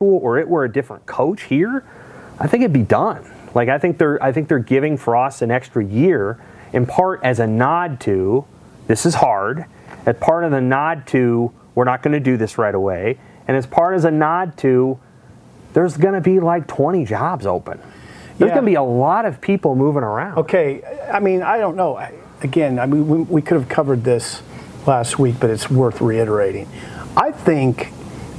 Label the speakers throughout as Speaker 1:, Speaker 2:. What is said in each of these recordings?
Speaker 1: or it were a different coach here, I think it'd be done. Like I think they're I think they're giving Frost an extra year in part as a nod to this is hard, as part of the nod to we're not going to do this right away, and as part as a nod to there's going to be like 20 jobs open. There's
Speaker 2: Yeah.
Speaker 1: going to be a lot of people moving around.
Speaker 2: Okay, I mean, I don't know. I- Again, I mean, we, we could have covered this last week, but it's worth reiterating. I think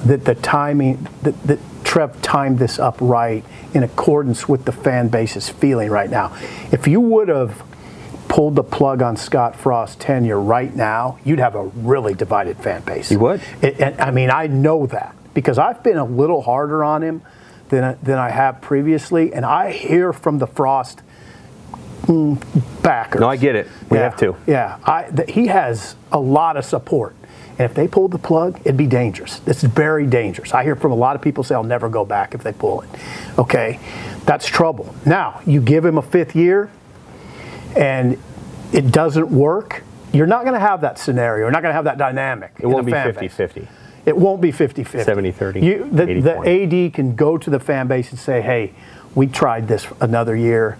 Speaker 2: that the timing, that, that Trev timed this up right in accordance with the fan base's feeling right now. If you would have pulled the plug on Scott Frost's tenure right now, you'd have a really divided fan base.
Speaker 1: You would.
Speaker 2: It, and, I mean, I know that because I've been a little harder on him than, than I have previously, and I hear from the Frost mm, backers.
Speaker 1: No, I get it. We
Speaker 2: yeah,
Speaker 1: have to.
Speaker 2: Yeah, I, he has a lot of support. And if they pulled the plug, it'd be dangerous. It's very dangerous. I hear from a lot of people say, I'll never go back if they pull it. Okay, that's trouble. Now, you give him a fifth year and it doesn't work, you're not going to have that scenario. You're not going to have that dynamic.
Speaker 1: It won't be 50-50.
Speaker 2: It won't be 50 50.
Speaker 1: 70-30,
Speaker 2: You, the,
Speaker 1: 80-20.
Speaker 2: the AD can go to the fan base and say, hey, we tried this another year.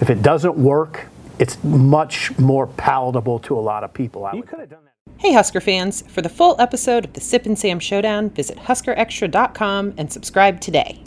Speaker 2: If it doesn't work, it's much more palatable to a lot of people. I
Speaker 1: You could have done that.
Speaker 3: Hey, Husker fans! For the full episode of the Sip and Sam Showdown, visit huskerextra.com and subscribe today.